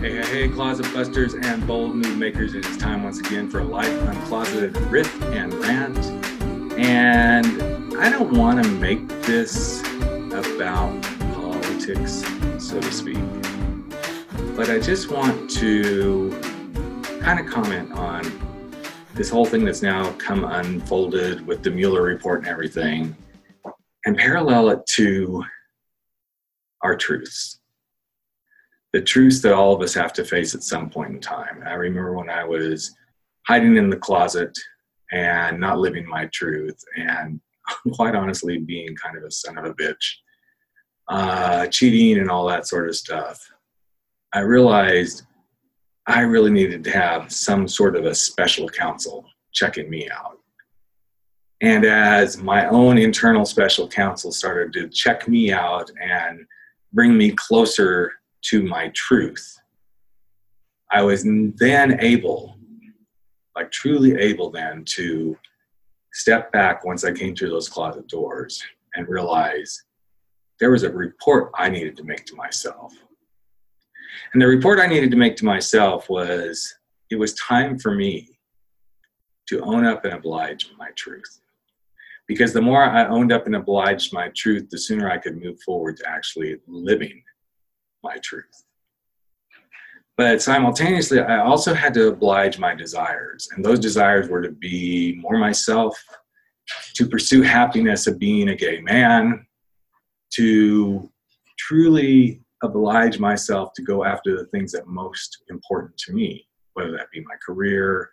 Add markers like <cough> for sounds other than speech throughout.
Hey, hey, hey, closet busters and bold move makers. It is time once again for a life uncloseted riff and rant. And I don't want to make this about politics, so to speak, but I just want to kind of comment on this whole thing that's now come unfolded with the Mueller report and everything, and parallel it to our truths the truths that all of us have to face at some point in time. I remember when I was hiding in the closet and not living my truth, and <laughs> quite honestly, being kind of a son of a bitch, uh, cheating and all that sort of stuff. I realized I really needed to have some sort of a special counsel checking me out. And as my own internal special counsel started to check me out and bring me closer to my truth, I was then able, like truly able then to step back once I came through those closet doors and realize there was a report I needed to make to myself. And the report I needed to make to myself was it was time for me to own up and oblige my truth. Because the more I owned up and obliged my truth, the sooner I could move forward to actually living my truth. But simultaneously, I also had to oblige my desires. And those desires were to be more myself, to pursue happiness of being a gay man, to truly oblige myself to go after the things that most important to me, whether that be my career,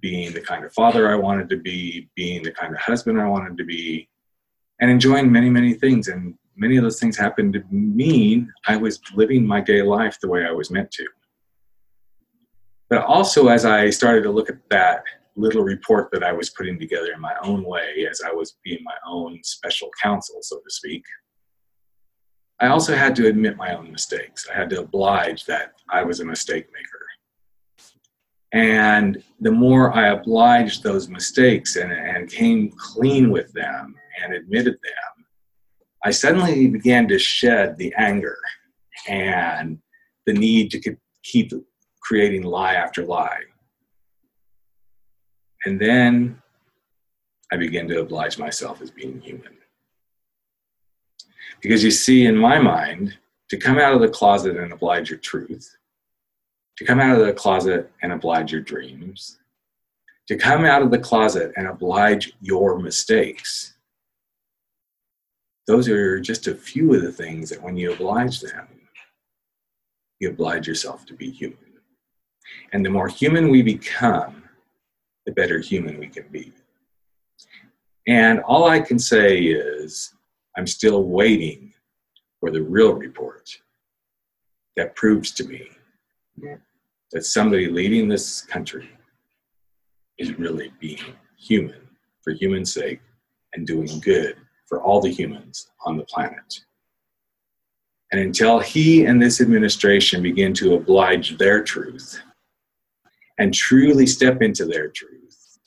being the kind of father I wanted to be, being the kind of husband I wanted to be, and enjoying many, many things and many of those things happened to mean I was living my gay life the way I was meant to. But also, as I started to look at that little report that I was putting together in my own way, as I was being my own special counsel, so to speak, I also had to admit my own mistakes. I had to oblige that I was a mistake maker. And the more I obliged those mistakes and, and came clean with them and admitted them, I suddenly began to shed the anger and the need to keep creating lie after lie. And then I began to oblige myself as being human. Because you see, in my mind, to come out of the closet and oblige your truth, to come out of the closet and oblige your dreams, to come out of the closet and oblige your mistakes, those are just a few of the things that when you oblige them, you oblige yourself to be human. And the more human we become, the better human we can be. And all I can say is, I'm still waiting for the real report that proves to me that somebody leading this country is really being human for human's sake and doing good for all the humans on the planet. And until he and this administration begin to oblige their truth and truly step into their truth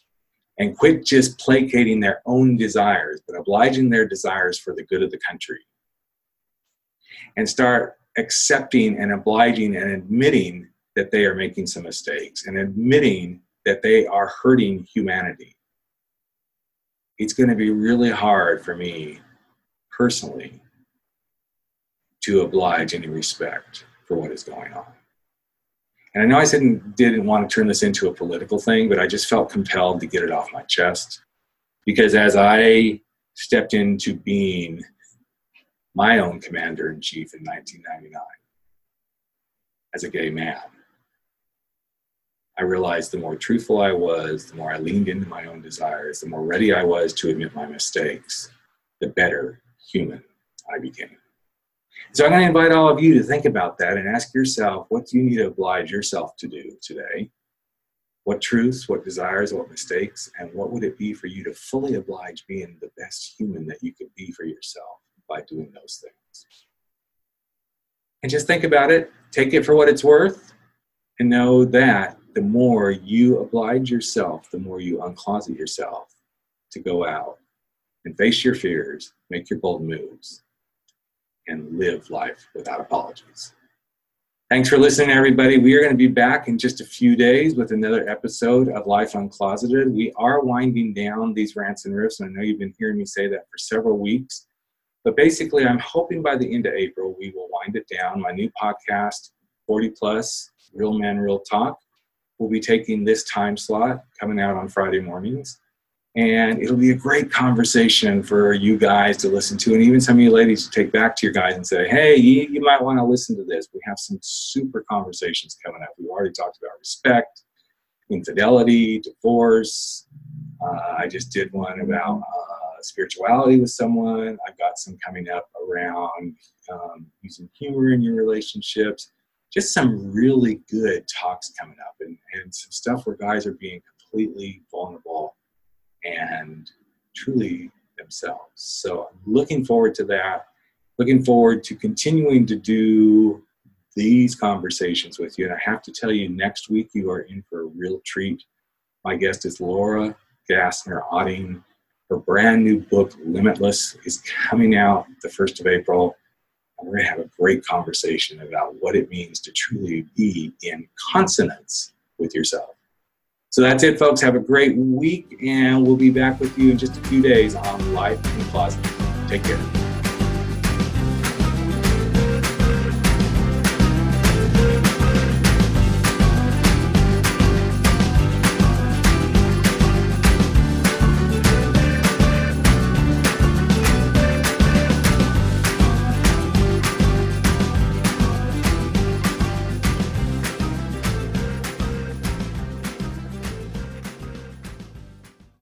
and quit just placating their own desires, but obliging their desires for the good of the country and start accepting and obliging and admitting that they are making some mistakes and admitting that they are hurting humanity it's going to be really hard for me personally to oblige any respect for what is going on. And I know I didn't, didn't want to turn this into a political thing, but I just felt compelled to get it off my chest. Because as I stepped into being my own commander in chief in 1999 as a gay man, I realized the more truthful I was, the more I leaned into my own desires, the more ready I was to admit my mistakes, the better human I became. So I'm going to invite all of you to think about that and ask yourself what do you need to oblige yourself to do today? What truths, what desires, what mistakes, and what would it be for you to fully oblige being the best human that you could be for yourself by doing those things? And just think about it, take it for what it's worth, and know that the more you oblige yourself, the more you uncloset yourself to go out and face your fears, make your bold moves, and live life without apologies. Thanks for listening, everybody. We are going to be back in just a few days with another episode of Life Uncloseted. We are winding down these rants and riffs, and I know you've been hearing me say that for several weeks. But basically, I'm hoping by the end of April, we will wind it down. My new podcast, 40 Plus Real Man, Real Talk, will be taking this time slot coming out on Friday mornings. And it'll be a great conversation for you guys to listen to and even some of you ladies to take back to your guys and say hey you, you might want to listen to this. We have some super conversations coming up. We've already talked about respect infidelity divorce. Uh, i just did one about uh, spirituality with someone. I've got some coming up around um, using humor in your relationships. Just some really good talks coming up and, and some stuff where guys are being completely vulnerable and truly themselves. So I'm looking forward to that. Looking forward to continuing to do these conversations with you. And I have to tell you, next week you are in for a real treat. My guest is Laura Gassner Otting. Her brand new book, Limitless, is coming out the 1st of April. And we're going to have a great conversation about what it means to truly be in consonance with yourself. So that's it, folks. Have a great week, and we'll be back with you in just a few days on Life Uncloseted. Take care.